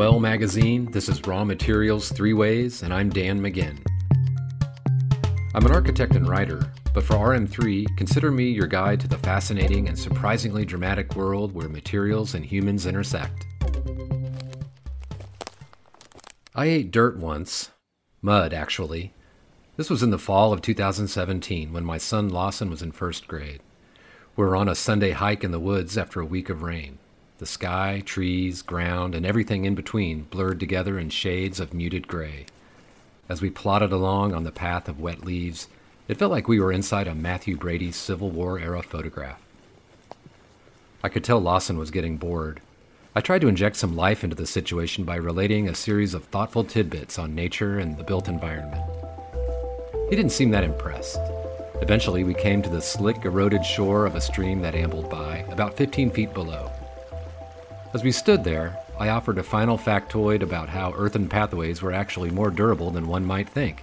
Dwell magazine, this is Raw Materials Three Ways, and I'm Dan Maginn. I'm an architect and writer, but for RM3, consider me your guide to the fascinating and surprisingly dramatic world where materials and humans intersect. I ate dirt once. Mud, actually. This was in the fall of 2017 when my son Lawson was in first grade. We were on a Sunday hike in the woods after a week of rain. The sky, trees, ground, and everything in between blurred together in shades of muted gray. As we plodded along on the path of wet leaves, it felt like we were inside a Mathew Brady Civil War era photograph. I could tell Lawson was getting bored. I tried to inject some life into the situation by relating a series of thoughtful tidbits on nature and the built environment. He didn't seem that impressed. Eventually, we came to the slick, eroded shore of a stream that ambled by, about 15 feet below. As we stood there, I offered a final factoid about how earthen pathways were actually more durable than one might think.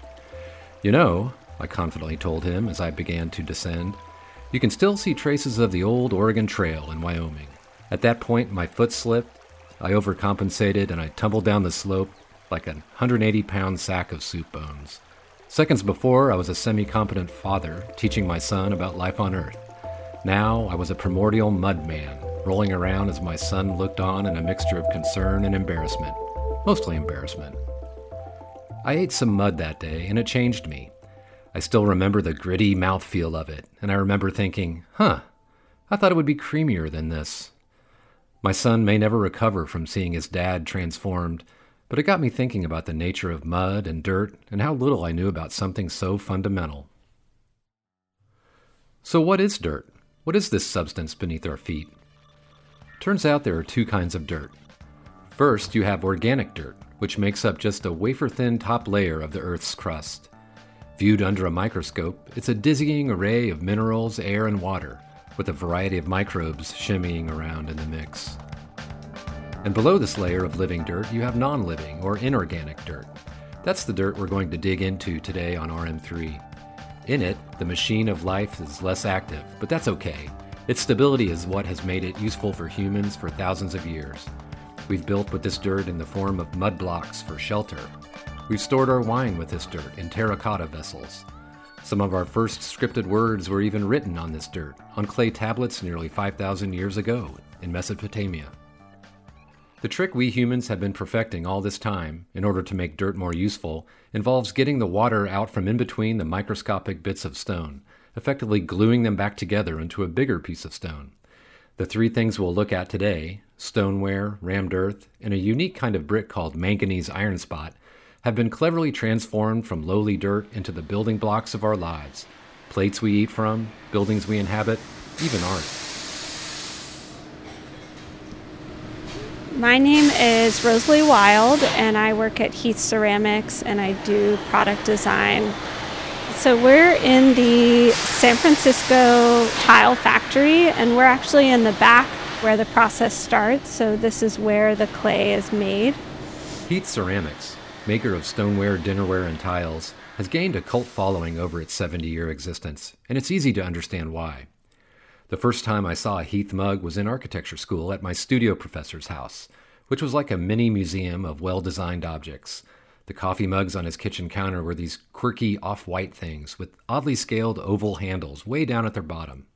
You know, I confidently told him as I began to descend, you can still see traces of the old Oregon Trail in Wyoming. At that point, my foot slipped, I overcompensated, and I tumbled down the slope like a 180 pound sack of soup bones. Seconds before, I was a semi competent father teaching my son about life on Earth. Now I was a primordial mud man, rolling around as my son looked on in a mixture of concern and embarrassment. Mostly embarrassment. I ate some mud that day, and it changed me. I still remember the gritty mouthfeel of it, and I remember thinking, huh, I thought it would be creamier than this. My son may never recover from seeing his dad transformed but it got me thinking about the nature of mud and dirt and how little I knew about something so fundamental. So, what is dirt? What is this substance beneath our feet? Turns out there are two kinds of dirt. First, you have organic dirt, which makes up just a wafer thin top layer of the Earth's crust. Viewed under a microscope, it's a dizzying array of minerals, air, and water, with a variety of microbes shimmying around in the mix. And below this layer of living dirt, you have non living or inorganic dirt. That's the dirt we're going to dig into today on RM3. In it, the machine of life is less active, but that's okay. Its stability is what has made it useful for humans for thousands of years. We've built with this dirt in the form of mud blocks for shelter. We've stored our wine with this dirt in terracotta vessels. Some of our first scripted words were even written on this dirt, on clay tablets nearly 5,000 years ago in Mesopotamia. The trick we humans have been perfecting all this time, in order to make dirt more useful, involves getting the water out from in between the microscopic bits of stone, effectively gluing them back together into a bigger piece of stone. The three things we'll look at today stoneware, rammed earth, and a unique kind of brick called manganese iron spot have been cleverly transformed from lowly dirt into the building blocks of our lives plates we eat from, buildings we inhabit, even art. My name is Rosalie Wild, and I work at Heath Ceramics and I do product design. So, we're in the San Francisco tile factory, and we're actually in the back where the process starts. So, this is where the clay is made. Heath Ceramics, maker of stoneware, dinnerware, and tiles, has gained a cult following over its 70 year existence, and it's easy to understand why. The first time I saw a Heath mug was in architecture school at my studio professor's house, which was like a mini museum of well designed objects. The coffee mugs on his kitchen counter were these quirky off white things with oddly scaled oval handles way down at their bottom.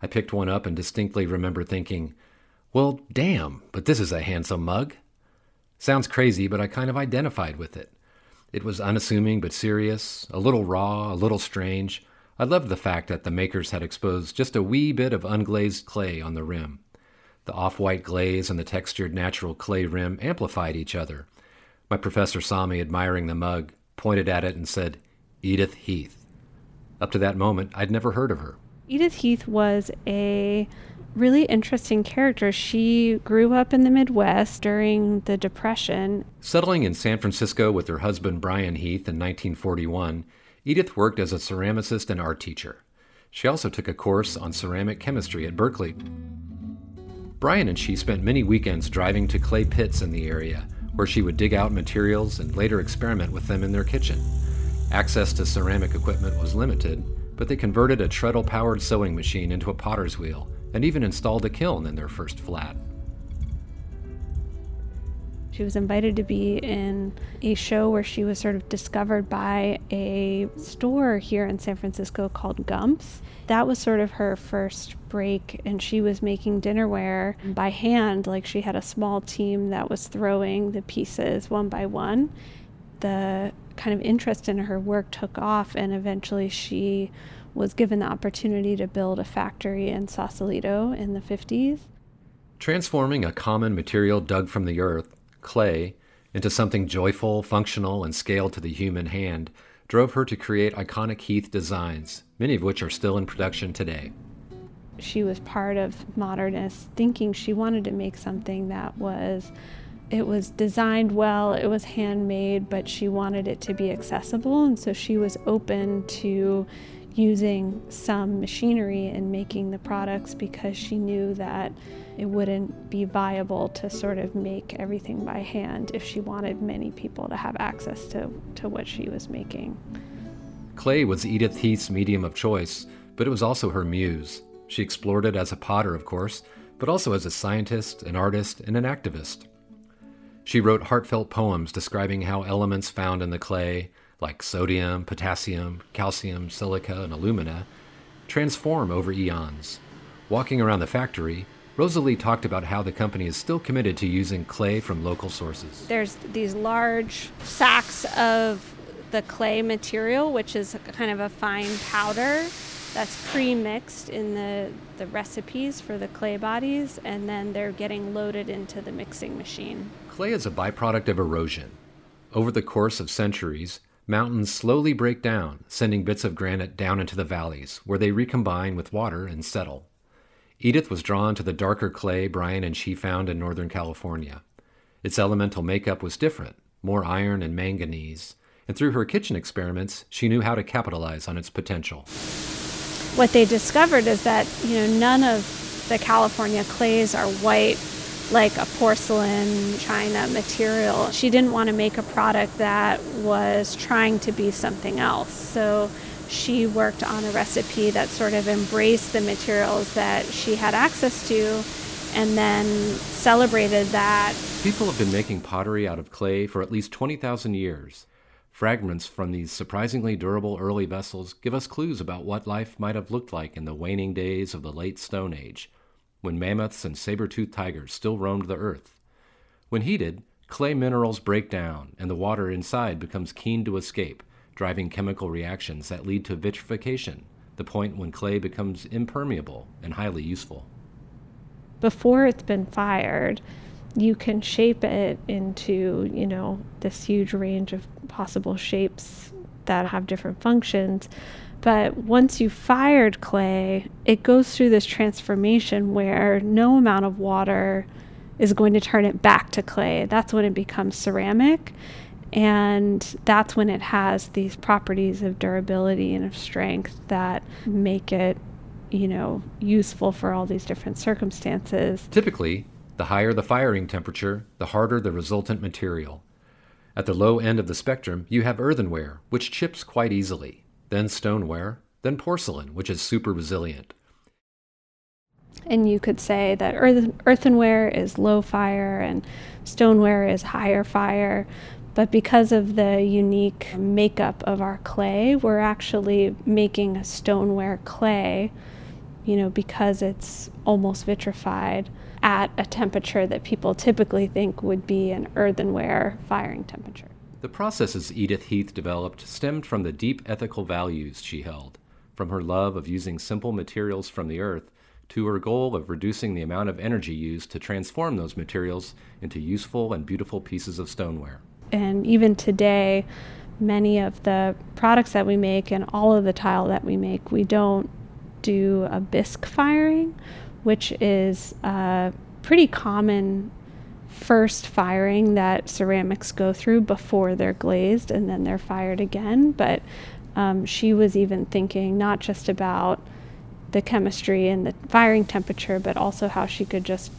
I picked one up and distinctly remember thinking, well, damn, but this is a handsome mug. Sounds crazy, but I kind of identified with it. It was unassuming but serious, a little raw, a little strange, I loved the fact that the makers had exposed just a wee bit of unglazed clay on the rim. The off white glaze and the textured natural clay rim amplified each other. My professor saw me admiring the mug, pointed at it, and said, Edith Heath. Up to that moment, I'd never heard of her. Edith Heath was a really interesting character. She grew up in the Midwest during the Depression. Settling in San Francisco with her husband Brian Heath in 1941, Edith worked as a ceramicist and art teacher. She also took a course on ceramic chemistry at Berkeley. Brian and she spent many weekends driving to clay pits in the area, where she would dig out materials and later experiment with them in their kitchen. Access to ceramic equipment was limited, but they converted a treadle powered sewing machine into a potter's wheel and even installed a kiln in their first flat. She was invited to be in a show where she was sort of discovered by a store here in San Francisco called Gumps. That was sort of her first break, and she was making dinnerware by hand. Like she had a small team that was throwing the pieces one by one. The kind of interest in her work took off, and eventually she was given the opportunity to build a factory in Sausalito in the 50s. Transforming a common material dug from the earth, clay, into something joyful, functional, and scaled to the human hand drove her to create iconic Heath designs, many of which are still in production today. She was part of modernist thinking. She wanted to make something that was it was designed well, it was handmade, but she wanted it to be accessible and so she was open to using some machinery in making the products because she knew that it wouldn't be viable to sort of make everything by hand if she wanted many people to have access to, to what she was making. Clay was Edith Heath's medium of choice, but it was also her muse. She explored it as a potter, of course, but also as a scientist, an artist, and an activist. She wrote heartfelt poems describing how elements found in the clay, like sodium, potassium, calcium, silica, and alumina, transform over eons. Walking around the factory, Rosalie talked about how the company is still committed to using clay from local sources. There's these large sacks of the clay material, which is kind of a fine powder that's pre-mixed in the, the recipes for the clay bodies, and then they're getting loaded into the mixing machine. Clay is a byproduct of erosion. Over the course of centuries, mountains slowly break down, sending bits of granite down into the valleys, where they recombine with water and settle. Edith was drawn to the darker clay Brian and she found in Northern California. Its elemental makeup was different, more iron and manganese, and through her kitchen experiments, she knew how to capitalize on its potential. What they discovered is that, you know, none of the California clays are white like a porcelain china material. She didn't want to make a product that was trying to be something else. So she worked on a recipe that sort of embraced the materials that she had access to and then celebrated that. People have been making pottery out of clay for at least 20,000 years. Fragments from these surprisingly durable early vessels give us clues about what life might have looked like in the waning days of the late Stone Age, when mammoths and saber toothed tigers still roamed the earth. When heated, clay minerals break down and the water inside becomes keen to escape driving chemical reactions that lead to vitrification, the point when clay becomes impermeable and highly useful. Before it's been fired, you can shape it into, you know, this huge range of possible shapes that have different functions. But once you've fired clay, it goes through this transformation where no amount of water is going to turn it back to clay. That's when it becomes ceramic. And that's when it has these properties of durability and of strength that make it, you know, useful for all these different circumstances. Typically, the higher the firing temperature, the harder the resultant material. At the low end of the spectrum, you have earthenware, which chips quite easily, then stoneware, then porcelain, which is super resilient. And you could say that earthenware is low fire and stoneware is higher fire. But because of the unique makeup of our clay, we're actually making a stoneware clay, you know, because it's almost vitrified at a temperature that people typically think would be an earthenware firing temperature. The processes Edith Heath developed stemmed from the deep ethical values she held, from her love of using simple materials from the earth to her goal of reducing the amount of energy used to transform those materials into useful and beautiful pieces of stoneware. And even today, many of the products that we make and all of the tile that we make, we don't do a bisque firing, which is a pretty common first firing that ceramics go through before they're glazed and then they're fired again. But um, she was even thinking not just about the chemistry and the firing temperature, but also how she could just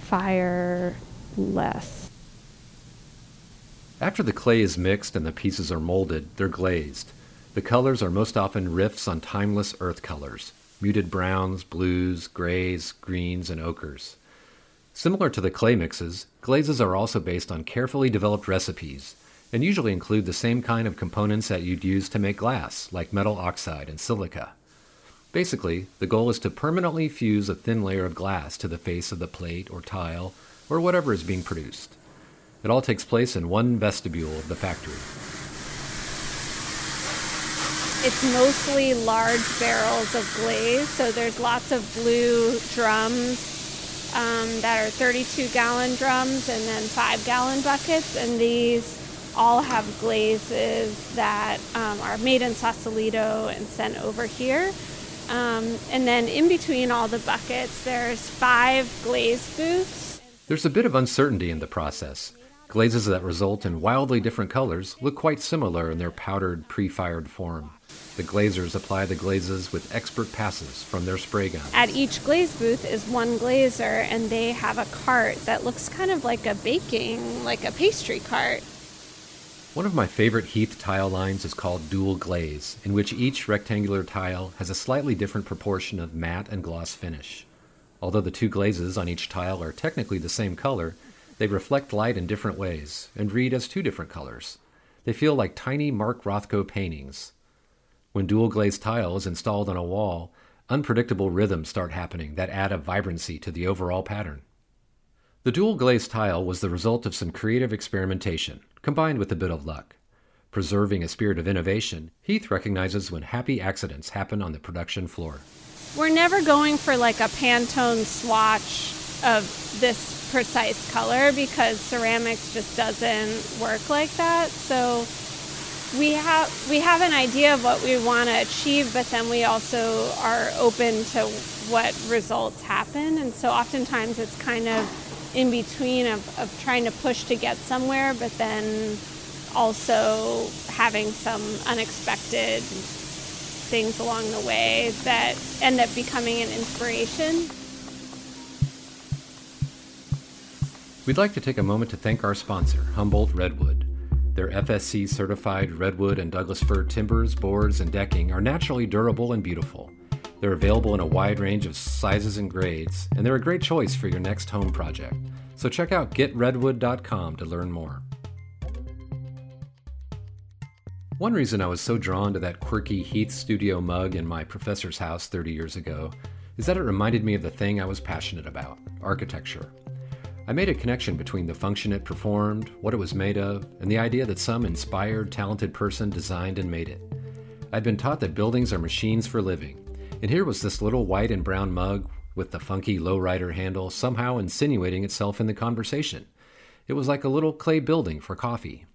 fire less. After the clay is mixed and the pieces are molded, they're glazed. The colors are most often riffs on timeless earth colors muted browns, blues, grays, greens, and ochres. Similar to the clay mixes, glazes are also based on carefully developed recipes and usually include the same kind of components that you'd use to make glass, like metal oxide and silica. Basically, the goal is to permanently fuse a thin layer of glass to the face of the plate or tile or whatever is being produced. It all takes place in one vestibule of the factory. It's mostly large barrels of glaze, so there's lots of blue drums um, that are 32 gallon drums and then 5 gallon buckets, and these all have glazes that um, are made in Sausalito and sent over here. Um, and then in between all the buckets, there's five glaze booths. There's a bit of uncertainty in the process. Glazes that result in wildly different colors look quite similar in their powdered, pre fired form. The glazers apply the glazes with expert passes from their spray guns. At each glaze booth is one glazer, and they have a cart that looks kind of like a baking, like a pastry cart. One of my favorite Heath tile lines is called Dual Glaze, in which each rectangular tile has a slightly different proportion of matte and gloss finish. Although the two glazes on each tile are technically the same color, they reflect light in different ways and read as two different colors. They feel like tiny Mark Rothko paintings. When dual glazed tile is installed on a wall, unpredictable rhythms start happening that add a vibrancy to the overall pattern. The dual glazed tile was the result of some creative experimentation, combined with a bit of luck. Preserving a spirit of innovation, Heath recognizes when happy accidents happen on the production floor. We're never going for like a Pantone swatch of this precise color because ceramics just doesn't work like that. So we have we have an idea of what we want to achieve, but then we also are open to what results happen. And so oftentimes it's kind of in between of, of trying to push to get somewhere, but then also having some unexpected things along the way that end up becoming an inspiration. We'd like to take a moment to thank our sponsor, Humboldt Redwood. Their FSC certified redwood and Douglas fir timbers, boards, and decking are naturally durable and beautiful. They're available in a wide range of sizes and grades, and they're a great choice for your next home project. So check out getredwood.com to learn more. One reason I was so drawn to that quirky Heath Studio mug in my professor's house 30 years ago is that it reminded me of the thing I was passionate about architecture. I made a connection between the function it performed, what it was made of, and the idea that some inspired, talented person designed and made it. I'd been taught that buildings are machines for living, and here was this little white and brown mug with the funky lowrider handle somehow insinuating itself in the conversation. It was like a little clay building for coffee.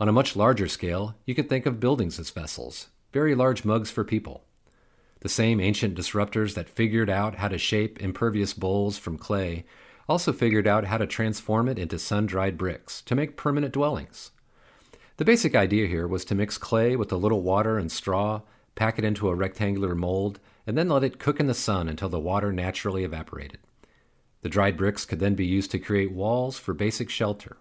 On a much larger scale, you could think of buildings as vessels, very large mugs for people. The same ancient disruptors that figured out how to shape impervious bowls from clay also figured out how to transform it into sun dried bricks to make permanent dwellings. The basic idea here was to mix clay with a little water and straw, pack it into a rectangular mold, and then let it cook in the sun until the water naturally evaporated. The dried bricks could then be used to create walls for basic shelter.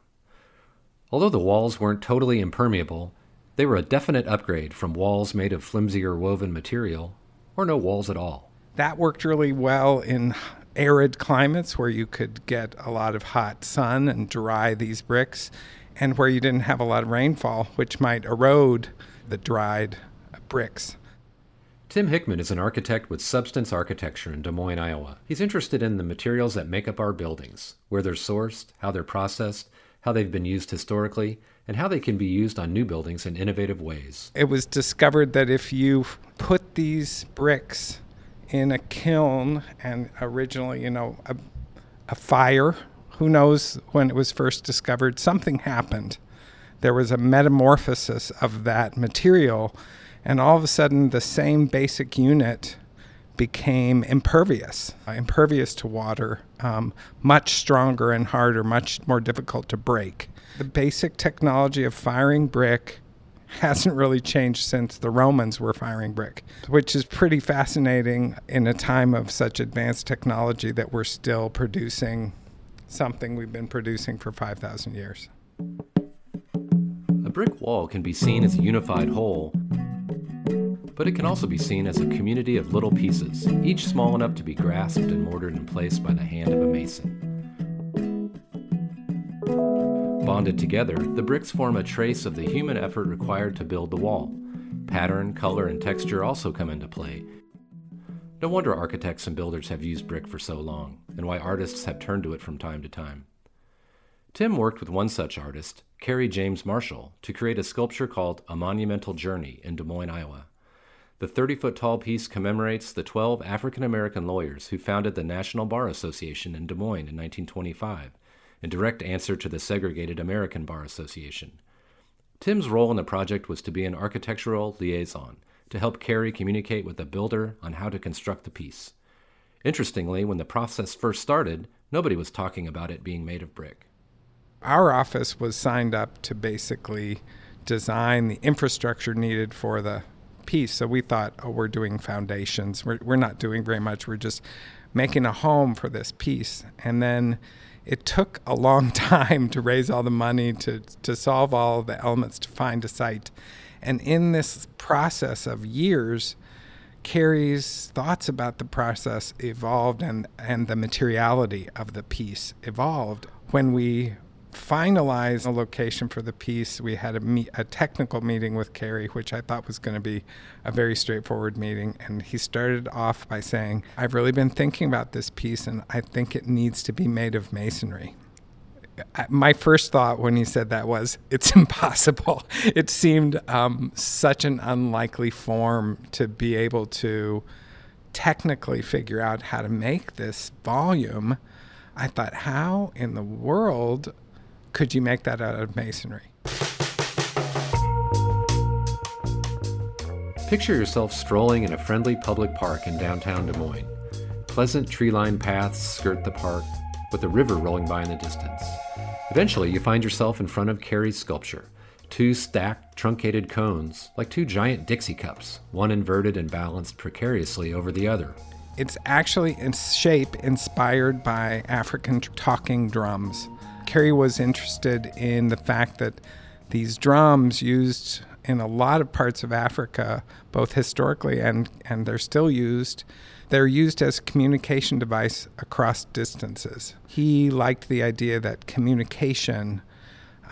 Although the walls weren't totally impermeable, they were a definite upgrade from walls made of flimsier woven material, or no walls at all. That worked really well in arid climates where you could get a lot of hot sun and dry these bricks, and where you didn't have a lot of rainfall, which might erode the dried bricks. Tim Hickman is an architect with Substance Architecture in Des Moines, Iowa. He's interested in the materials that make up our buildings, where they're sourced, how they're processed, how they've been used historically, and how they can be used on new buildings in innovative ways. It was discovered that if you put these bricks in a kiln and originally, you know, a, a fire. Who knows when it was first discovered? Something happened. There was a metamorphosis of that material, and all of a sudden, the same basic unit became impervious, impervious to water, um, much stronger and harder, much more difficult to break. The basic technology of firing brick hasn't really changed since the Romans were firing brick, which is pretty fascinating in a time of such advanced technology that we're still producing something we've been producing for 5,000 years. A brick wall can be seen as a unified whole, but it can also be seen as a community of little pieces, each small enough to be grasped and mortared in place by the hand of a mason. Bonded together, the bricks form a trace of the human effort required to build the wall. Pattern, color, and texture also come into play. No wonder architects and builders have used brick for so long, and why artists have turned to it from time to time. Tim worked with one such artist, Kerry James Marshall, to create a sculpture called A Monumental Journey in Des Moines, Iowa. The 30 foot tall piece commemorates the 12 African American lawyers who founded the National Bar Association in Des Moines in 1925, in direct answer to the segregated American Bar Association. Tim's role in the project was to be an architectural liaison to help Kerry communicate with the builder on how to construct the piece. Interestingly, when the process first started, nobody was talking about it being made of brick. Our office was signed up to basically design the infrastructure needed for the piece. So we thought, oh, we're doing foundations. We're, we're not doing very much. We're just making a home for this piece. And then it took a long time to raise all the money to, to solve all the elements to find a site. And in this process of years, Kerry's thoughts about the process evolved and, and the materiality of the piece evolved. When we finalize a location for the piece, we had a, a technical meeting with Kerry, which I thought was going to be a very straightforward meeting. And he started off by saying, I've really been thinking about this piece and I think it needs to be made of masonry. My first thought when he said that was, it's impossible. It seemed um, such an unlikely form to be able to technically figure out how to make this volume. I thought, how in the world could you make that out of masonry? Picture yourself strolling in a friendly public park in downtown Des Moines. Pleasant tree lined paths skirt the park, with a river rolling by in the distance. Eventually, you find yourself in front of Kerry's sculpture two stacked, truncated cones, like two giant Dixie cups, one inverted and balanced precariously over the other. It's actually in shape inspired by African talking drums. Kerry was interested in the fact that these drums used in a lot of parts of Africa, both historically and, and they're still used, they're used as a communication device across distances. He liked the idea that communication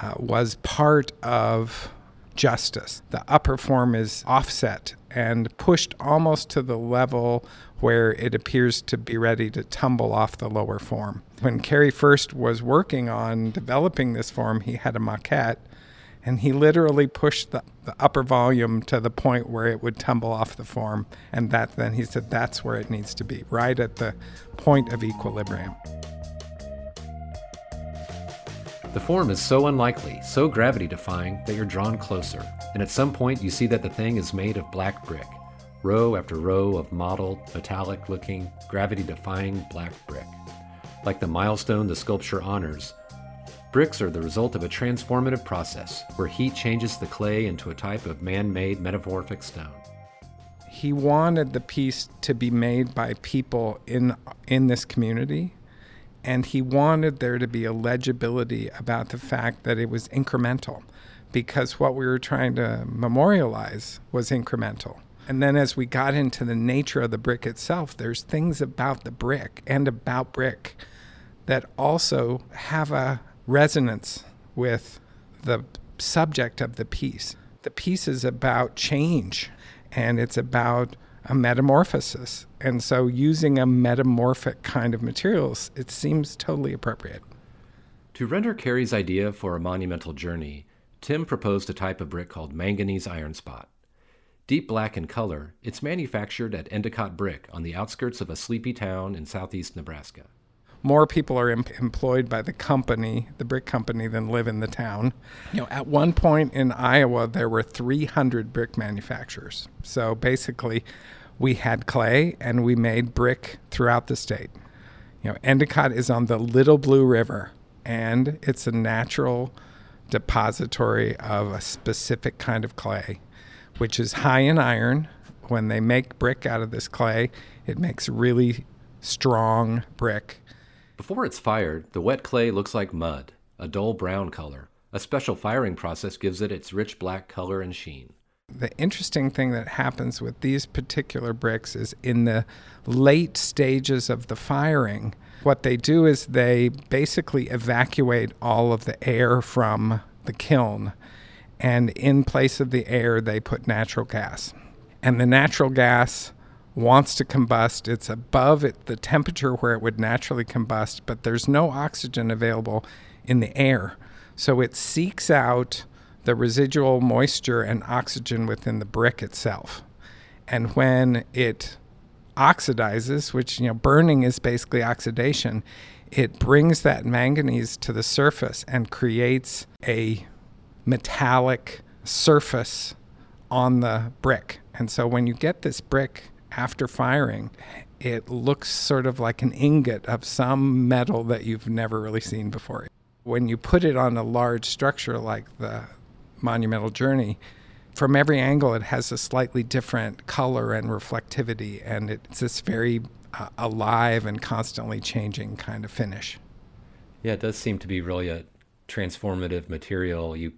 uh, was part of justice. The upper form is offset and pushed almost to the level where it appears to be ready to tumble off the lower form. When Kerry first was working on developing this form, he had a maquette and he literally pushed the, the upper volume to the point where it would tumble off the form. And that then he said that's where it needs to be, right at the point of equilibrium. The form is so unlikely, so gravity defying, that you're drawn closer, and at some point you see that the thing is made of black brick row after row of mottled, metallic looking, gravity defying black brick. Like the milestone the sculpture honors, bricks are the result of a transformative process where heat changes the clay into a type of man made metamorphic stone. He wanted the piece to be made by people in, in this community, and he wanted there to be a legibility about the fact that it was incremental because what we were trying to memorialize was incremental. And then as we got into the nature of the brick itself, there's things about the brick and about brick that also have a resonance with the subject of the piece. The piece is about change and it's about a metamorphosis. And so using a metamorphic kind of materials, it seems totally appropriate. To render Kerry's idea for a monumental journey, Tim proposed a type of brick called manganese iron spot. Deep black in color, it's manufactured at Endicott Brick on the outskirts of a sleepy town in southeast Nebraska. More people are em- employed by the company, the brick company, than live in the town. You know, at one point in Iowa, there were 300 brick manufacturers. So basically, we had clay and we made brick throughout the state. You know, Endicott is on the Little Blue River, and it's a natural depository of a specific kind of clay which is high in iron. When they make brick out of this clay, it makes really strong brick. Before it's fired, the wet clay looks like mud, a dull brown color. A special firing process gives it its rich black color and sheen. The interesting thing that happens with these particular bricks is in the late stages of the firing, What they do is they basically evacuate all of the air from the kiln, and in place of the air, they put natural gas. And the natural gas wants to combust. It's above it, the temperature where it would naturally combust, but there's no oxygen available in the air. So it seeks out the residual moisture and oxygen within the brick itself. And when it oxidizes, which you know burning is basically oxidation, it brings that manganese to the surface and creates a metallic surface on the brick. And so when you get this brick after firing, it looks sort of like an ingot of some metal that you've never really seen before. When you put it on a large structure like the Monumental Journey, from every angle, it has a slightly different color and reflectivity, and it's this very uh, alive and constantly changing kind of finish. Yeah, it does seem to be really a transformative material. You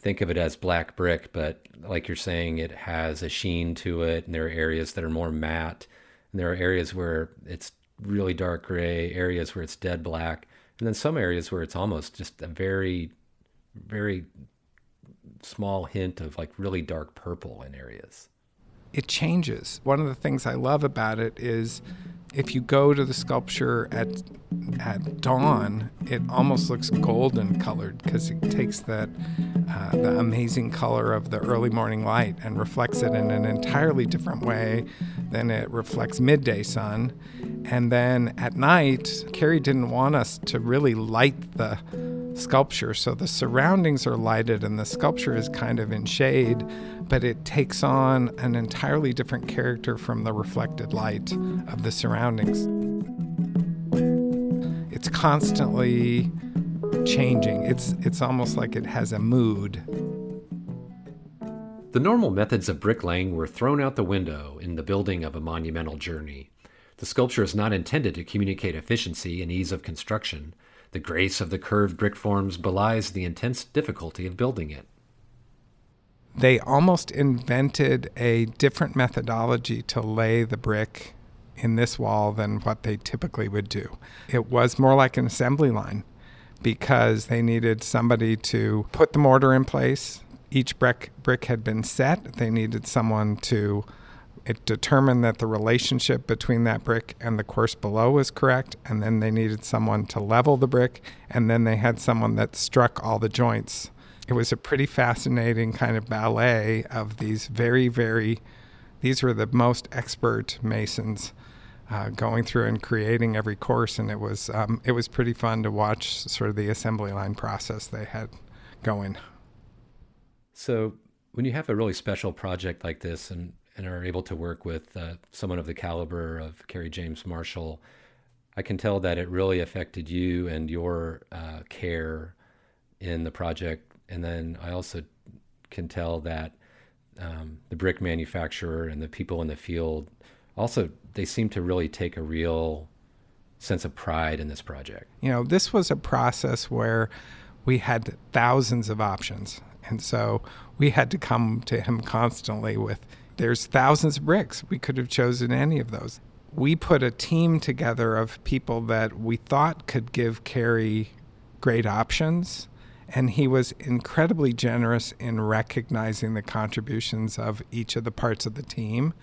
think of it as black brick, but like you're saying, it has a sheen to it, and there are areas that are more matte, and there are areas where it's really dark gray, areas where it's dead black, and then some areas where it's almost just a very, very small hint of like really dark purple in areas. It changes. One of the things I love about it is if you go to the sculpture at at dawn, it almost looks golden colored because it takes that uh, the amazing color of the early morning light and reflects it in an entirely different way than it reflects midday sun. And then at night, Kerry didn't want us to really light the sculpture, so the surroundings are lighted and the sculpture is kind of in shade, but it takes on an entirely different character from the reflected light of the surroundings. It's constantly changing. It's it's almost like it has a mood. The normal methods of bricklaying were thrown out the window in the building of a monumental journey. The sculpture is not intended to communicate efficiency and ease of construction. The grace of the curved brick forms belies the intense difficulty of building it. They almost invented a different methodology to lay the brick in this wall than what they typically would do. It was more like an assembly line because they needed somebody to put the mortar in place. Each brick brick had been set. They needed someone to it determined that the relationship between that brick and the course below was correct, and then they needed someone to level the brick, and then they had someone that struck all the joints. It was a pretty fascinating kind of ballet of these very, very, these were the most expert masons uh, going through and creating every course, and it was um, it was pretty fun to watch sort of the assembly line process they had going. So when you have a really special project like this, and and are able to work with uh, someone of the caliber of Kerry James Marshall, I can tell that it really affected you and your uh, care in the project. And then I also can tell that um, the brick manufacturer and the people in the field also they seem to really take a real sense of pride in this project. You know, this was a process where we had thousands of options. And so we had to come to him constantly with there's thousands of bricks. We could have chosen any of those. We put a team together of people that we thought could give Kerry great options. And he was incredibly generous in recognizing the contributions of each of the parts of the team.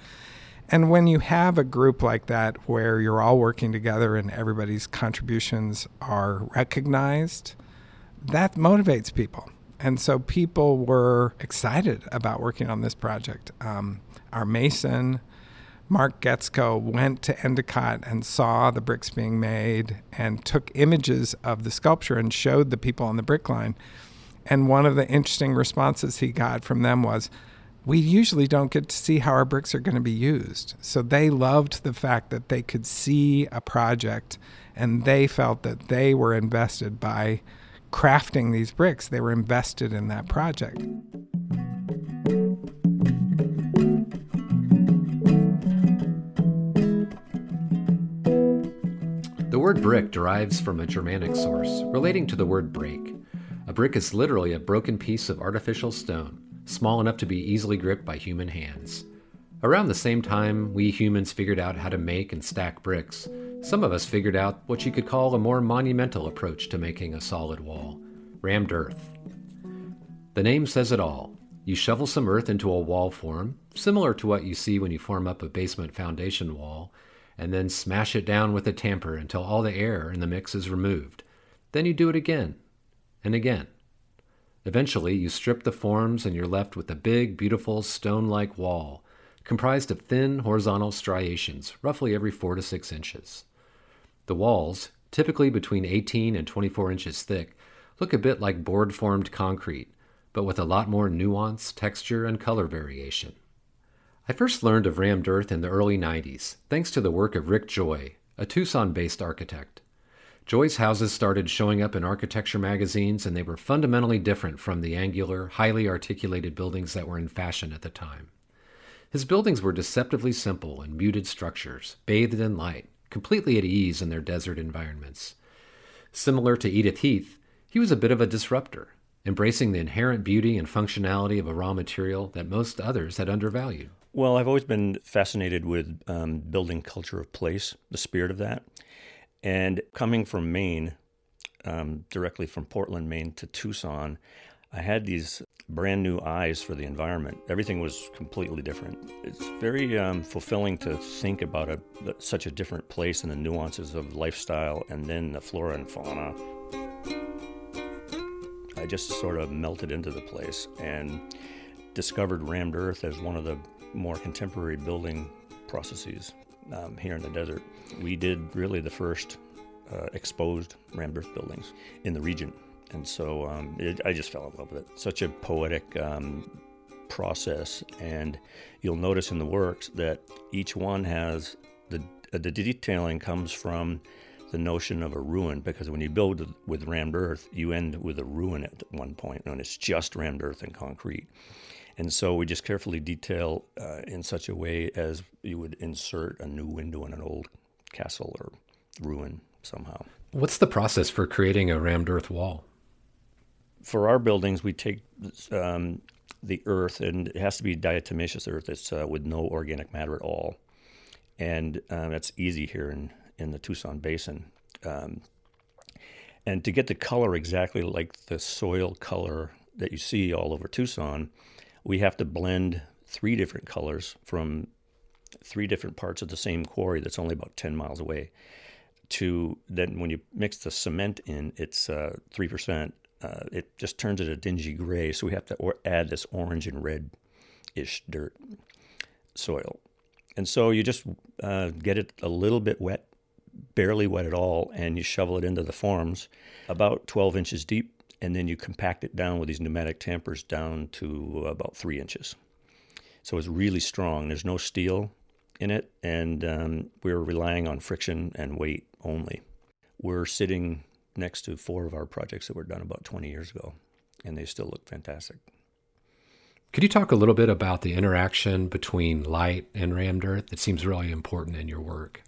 And when you have a group like that where you're all working together and everybody's contributions are recognized, that motivates people. And so people were excited about working on this project. Um, our mason, Mark Getzko, went to Endicott and saw the bricks being made and took images of the sculpture and showed the people on the brick line. And one of the interesting responses he got from them was, we usually don't get to see how our bricks are going to be used. So they loved the fact that they could see a project and they felt that they were invested by crafting these bricks. They were invested in that project. The word brick derives from a Germanic source relating to the word break. A brick is literally a broken piece of artificial stone, small enough to be easily gripped by human hands. Around the same time we humans figured out how to make and stack bricks, Some of us figured out what you could call a more monumental approach to making a solid wall rammed earth. The name says it all. You shovel some earth into a wall form, similar to what you see when you form up a basement foundation wall, and then smash it down with a tamper until all the air in the mix is removed. Then you do it again and again. Eventually, you strip the forms and you're left with a big, beautiful stone like wall comprised of thin horizontal striations, roughly every 4 to 6 inches. The walls, typically between 18 and 24 inches thick, look a bit like board formed concrete, but with a lot more nuance, texture, and color variation. I first learned of rammed earth in the early 90s, thanks to the work of Rick Joy, a Tucson based architect. Joy's houses started showing up in architecture magazines, and they were fundamentally different from the angular, highly articulated buildings that were in fashion at the time. His buildings were deceptively simple and muted structures, bathed in light, completely at ease in their desert environments. Similar to Edith Heath, he was a bit of a disruptor, embracing the inherent beauty and functionality of a raw material that most others had undervalued. Well, I've always been fascinated with um, building culture of place, the spirit of that. And coming from Maine, um, directly from Portland, Maine to Tucson, I had these brand new eyes for the environment. Everything was completely different. It's very um, fulfilling to think about a, such a different place and the nuances of lifestyle and then the flora and fauna. I just sort of melted into the place and discovered rammed earth as one of the more contemporary building processes um, here in the desert. We did really the first uh, exposed rammed earth buildings in the region. And so um, it, I just fell in love with it. Such a poetic um, process. And you'll notice in the works that each one has the, uh, the detailing comes from the notion of a ruin because when you build with rammed earth, you end with a ruin at one point, and it's just rammed earth and concrete. And so we just carefully detail uh, in such a way as you would insert a new window in an old castle or ruin somehow. What's the process for creating a rammed earth wall? For our buildings, we take um, the earth, and it has to be diatomaceous earth. It's uh, with no organic matter at all, and um, that's easy here in in the Tucson Basin. Um, and to get the color exactly like the soil color that you see all over Tucson, we have to blend three different colors from three different parts of the same quarry that's only about 10 miles away to then when you mix the cement in it's uh, 3% uh, it just turns it a dingy gray. So we have to or- add this orange and red-ish dirt soil. And so you just uh, get it a little bit wet barely wet at all and you shovel it into the forms about 12 inches deep and then you compact it down with these pneumatic tampers down to about three inches. So it's really strong. There's no steel in it, and um, we're relying on friction and weight only. We're sitting next to four of our projects that were done about 20 years ago, and they still look fantastic. Could you talk a little bit about the interaction between light and rammed earth? It seems really important in your work.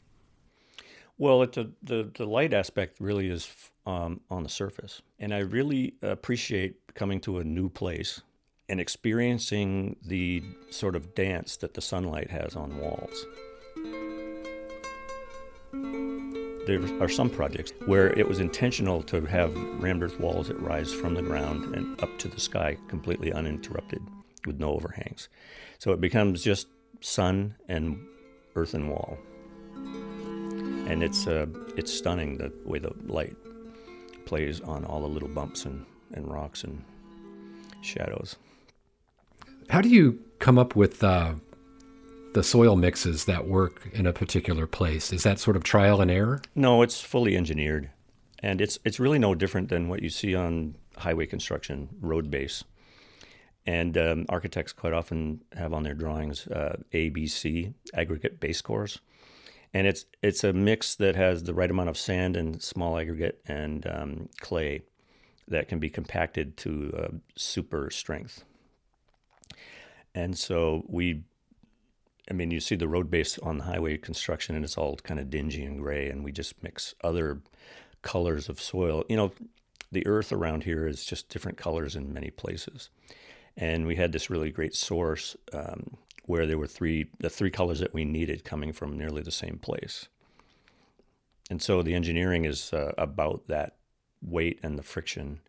Well, a, the the light aspect really is um, on the surface, and I really appreciate coming to a new place and experiencing the sort of dance that the sunlight has on walls. There are some projects where it was intentional to have rammed earth walls that rise from the ground and up to the sky completely uninterrupted with no overhangs. So it becomes just sun and earthen wall and it's uh, it's stunning the way the light plays on all the little bumps and, and rocks and shadows. How do you come up with uh, the soil mixes that work in a particular place? Is that sort of trial and error? No, it's fully engineered, and it's it's really no different than what you see on highway construction, road base. And um, architects quite often have on their drawings uh, ABC aggregate base course and it's it's a mix that has the right amount of sand and small aggregate and um, clay that can be compacted to uh, super strength. And so we, I mean, you see the road base on the highway construction, and it's all kind of dingy and gray, and we just mix other colors of soil. You know, the earth around here is just different colors in many places. And we had this really great source um, where there were three the three colors that we needed coming from nearly the same place. And so the engineering is uh, about that weight and the friction.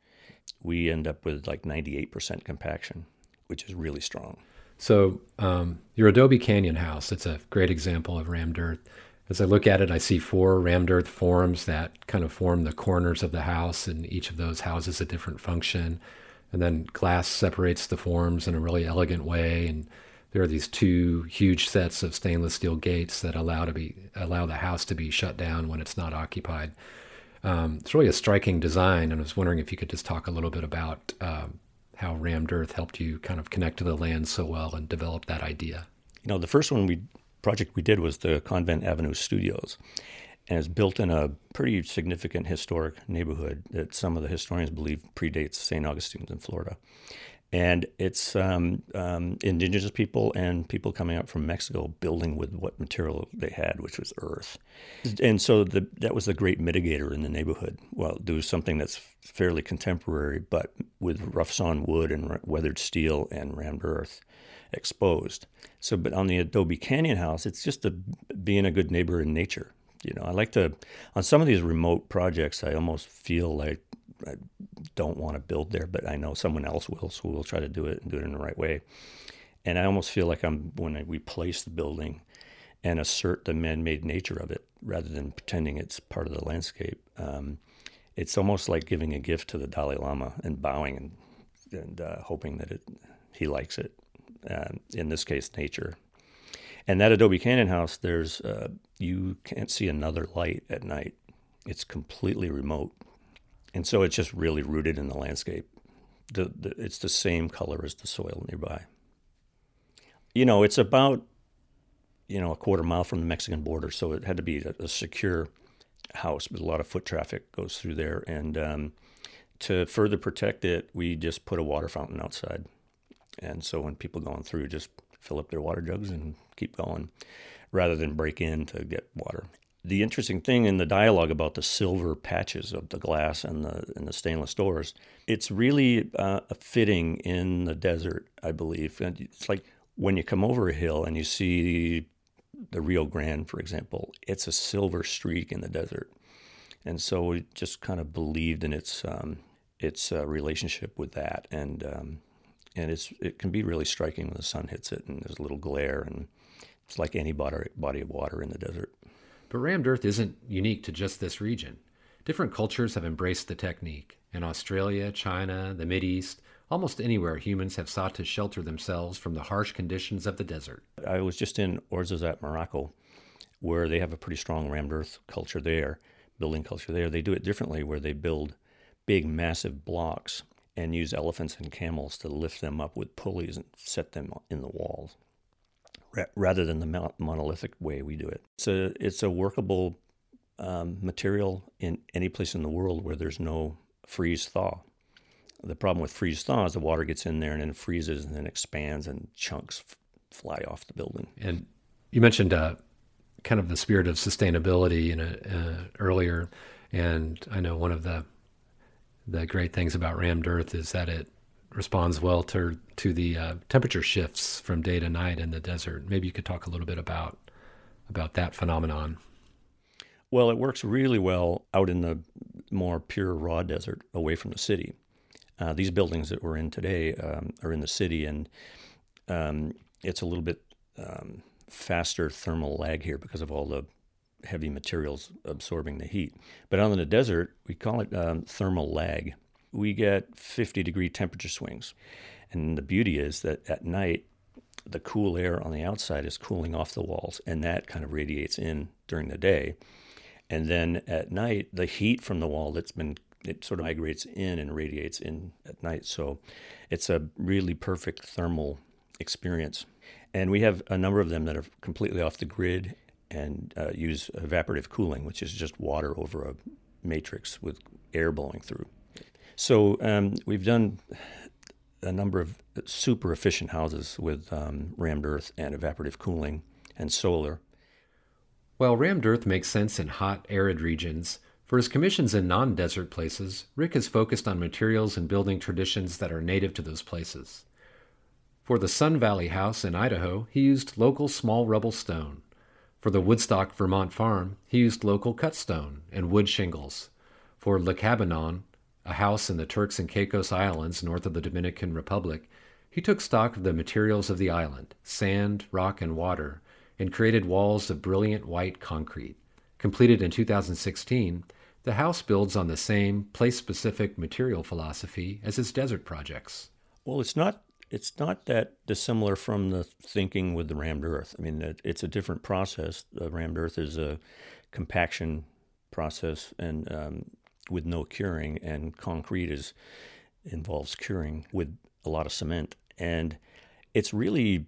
We end up with like 98% compaction, which is really strong. So um, your Adobe Canyon house, it's a great example of rammed earth. As I look at it, I see four rammed earth forms that kind of form the corners of the house, and each of those houses a different function. And then glass separates the forms in a really elegant way. And there are these two huge sets of stainless steel gates that allow to be allow the house to be shut down when it's not occupied. Um, it's really a striking design, and I was wondering if you could just talk a little bit about um, how rammed earth helped you kind of connect to the land so well and develop that idea. You know, the first one we project we did was the Convent Avenue Studios. And it's built in a pretty significant historic neighborhood that some of the historians believe predates St. Augustine's in Florida. And it's um, um, indigenous people and people coming up from Mexico building with what material they had, which was earth. And so the, that was the great mitigator in the neighborhood. Well, do something that's fairly contemporary, but with rough sawn wood and weathered steel and rammed earth exposed. So, but on the Adobe Canyon house, it's just a, being a good neighbor in nature. You know, I like to, on some of these remote projects, I almost feel like I don't want to build there, but I know someone else will, so we'll try to do it and do it in the right way. And I almost feel like I'm, when we place the building and assert the man made nature of it rather than pretending it's part of the landscape, um, it's almost like giving a gift to the Dalai Lama and bowing and, and uh, hoping that it, he likes it uh, in this case, nature. And that Adobe Canyon house, there's uh, you can't see another light at night. It's completely remote, and so it's just really rooted in the landscape. The, the, it's the same color as the soil nearby. You know, it's about you know a quarter mile from the Mexican border, so it had to be a, a secure house, but a lot of foot traffic goes through there. And um, to further protect it, we just put a water fountain outside and so when people going through, just fill up their water jugs and keep going rather than break in to get water. The interesting thing in the dialogue about the silver patches of the glass and the and the stainless doors, it's really uh, fitting in the desert, I believe. And it's like when you come over a hill and you see the Rio Grande, for example, it's a silver streak in the desert, and so we just kind of believed in its um, its uh, relationship with that, and um, and it's it can be really striking when the sun hits it and there's a little glare and it's like any body, body of water in the desert. But rammed earth isn't unique to just this region. Different cultures have embraced the technique. In Australia, China, the East, almost anywhere humans have sought to shelter themselves from the harsh conditions of the desert. I was just in Ouarzazate, Morocco, where they have a pretty strong rammed earth culture there, building culture there. They do it differently, where they build big, massive blocks and use elephants and camels to lift them up with pulleys and set them in the walls rather than the monolithic way we do it. A, it's a workable um, material in any place in the world where there's no freeze thaw. The problem with freeze thaw is the water gets in there and then freezes and then expands and chunks f- fly off the building. And you mentioned uh, kind of the spirit of sustainability in a, uh, earlier, and I know one of the the great things about rammed earth is that it responds well to to the uh, temperature shifts from day to night in the desert. Maybe you could talk a little bit about about that phenomenon. Well, it works really well out in the more pure raw desert, away from the city. Uh, these buildings that we're in today um, are in the city, and um, it's a little bit um, faster thermal lag here because of all the heavy materials absorbing the heat. But out in the desert, we call it um, thermal lag. We get 50 degree temperature swings. And the beauty is that at night, the cool air on the outside is cooling off the walls, and that kind of radiates in during the day. And then at night, the heat from the wall that's been it sort of migrates in and radiates in at night. So it's a really perfect thermal experience. And we have a number of them that are completely off the grid and uh, use evaporative cooling, which is just water over a matrix with air blowing through. So um, we've done a number of super efficient houses with um, rammed earth and evaporative cooling and solar. While rammed earth makes sense in hot, arid regions, for his commissions in non desert places, Rick has focused on materials and building traditions that are native to those places. For the Sun Valley house in Idaho, he used local small rubble stone. For the Woodstock, Vermont farm, he used local cut stone and wood shingles. For Le Cabanon, a house in the Turks and Caicos Islands north of the Dominican Republic, he took stock of the materials of the island sand, rock, and water and created walls of brilliant white concrete. Completed in 2016, the house builds on the same place specific material philosophy as his desert projects. Well, it's not it's not that dissimilar from the thinking with the rammed earth. I mean, it's a different process. The rammed earth is a compaction process and um, with no curing, and concrete is involves curing with a lot of cement, and it's really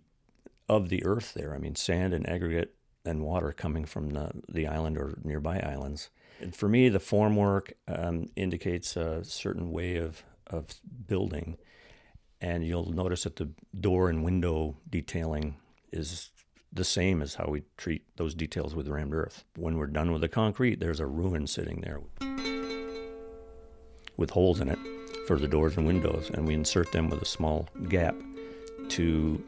of the earth there. I mean, sand and aggregate and water coming from the, the island or nearby islands. And for me, the formwork um, indicates a certain way of, of building and you'll notice that the door and window detailing is the same as how we treat those details with rammed earth. When we're done with the concrete, there's a ruin sitting there with holes in it for the doors and windows, and we insert them with a small gap to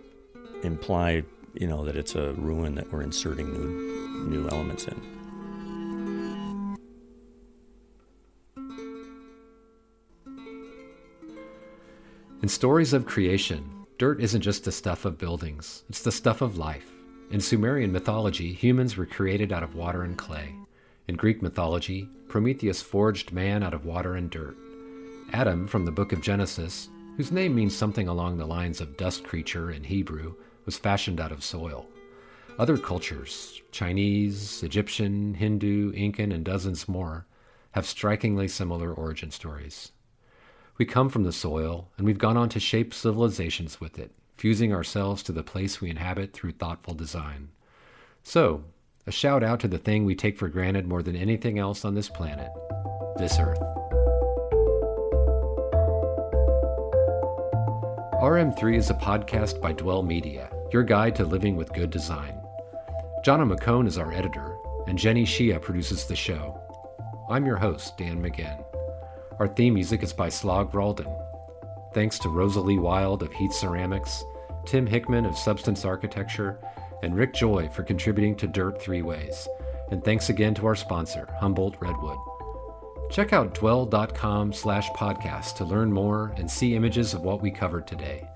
imply, you know, that it's a ruin that we're inserting new new elements in. In stories of creation, dirt isn't just the stuff of buildings, it's the stuff of life. In Sumerian mythology, humans were created out of water and clay. In Greek mythology, Prometheus forged man out of water and dirt. Adam, from the book of Genesis, whose name means something along the lines of dust creature in Hebrew, was fashioned out of soil. Other cultures, Chinese, Egyptian, Hindu, Incan, and dozens more, have strikingly similar origin stories. We come from the soil, and we've gone on to shape civilizations with it, fusing ourselves to the place we inhabit through thoughtful design. So, a shout out to the thing we take for granted more than anything else on this planet this Earth. RM3 is a podcast by Dwell Media, your guide to living with good design. Jonna McCone is our editor, and Jenny Shia produces the show. I'm your host, Dan Maginn. Our theme music is by Slog Ralden. Thanks to Rosalie Wild of Heath Ceramics, Tim Hickman of Substance Architecture, and Rick Joy for contributing to Dirt Three Ways. And thanks again to our sponsor, Humboldt Redwood. Check out dwell.com slash podcast to learn more and see images of what we covered today.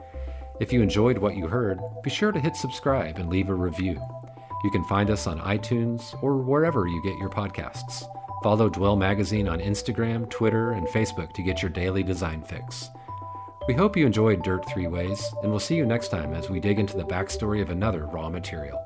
If you enjoyed what you heard, be sure to hit subscribe and leave a review. You can find us on iTunes or wherever you get your podcasts. Follow Dwell Magazine on Instagram, Twitter, and Facebook to get your daily design fix. We hope you enjoyed Dirt Three Ways, and we'll see you next time as we dig into the backstory of another raw material.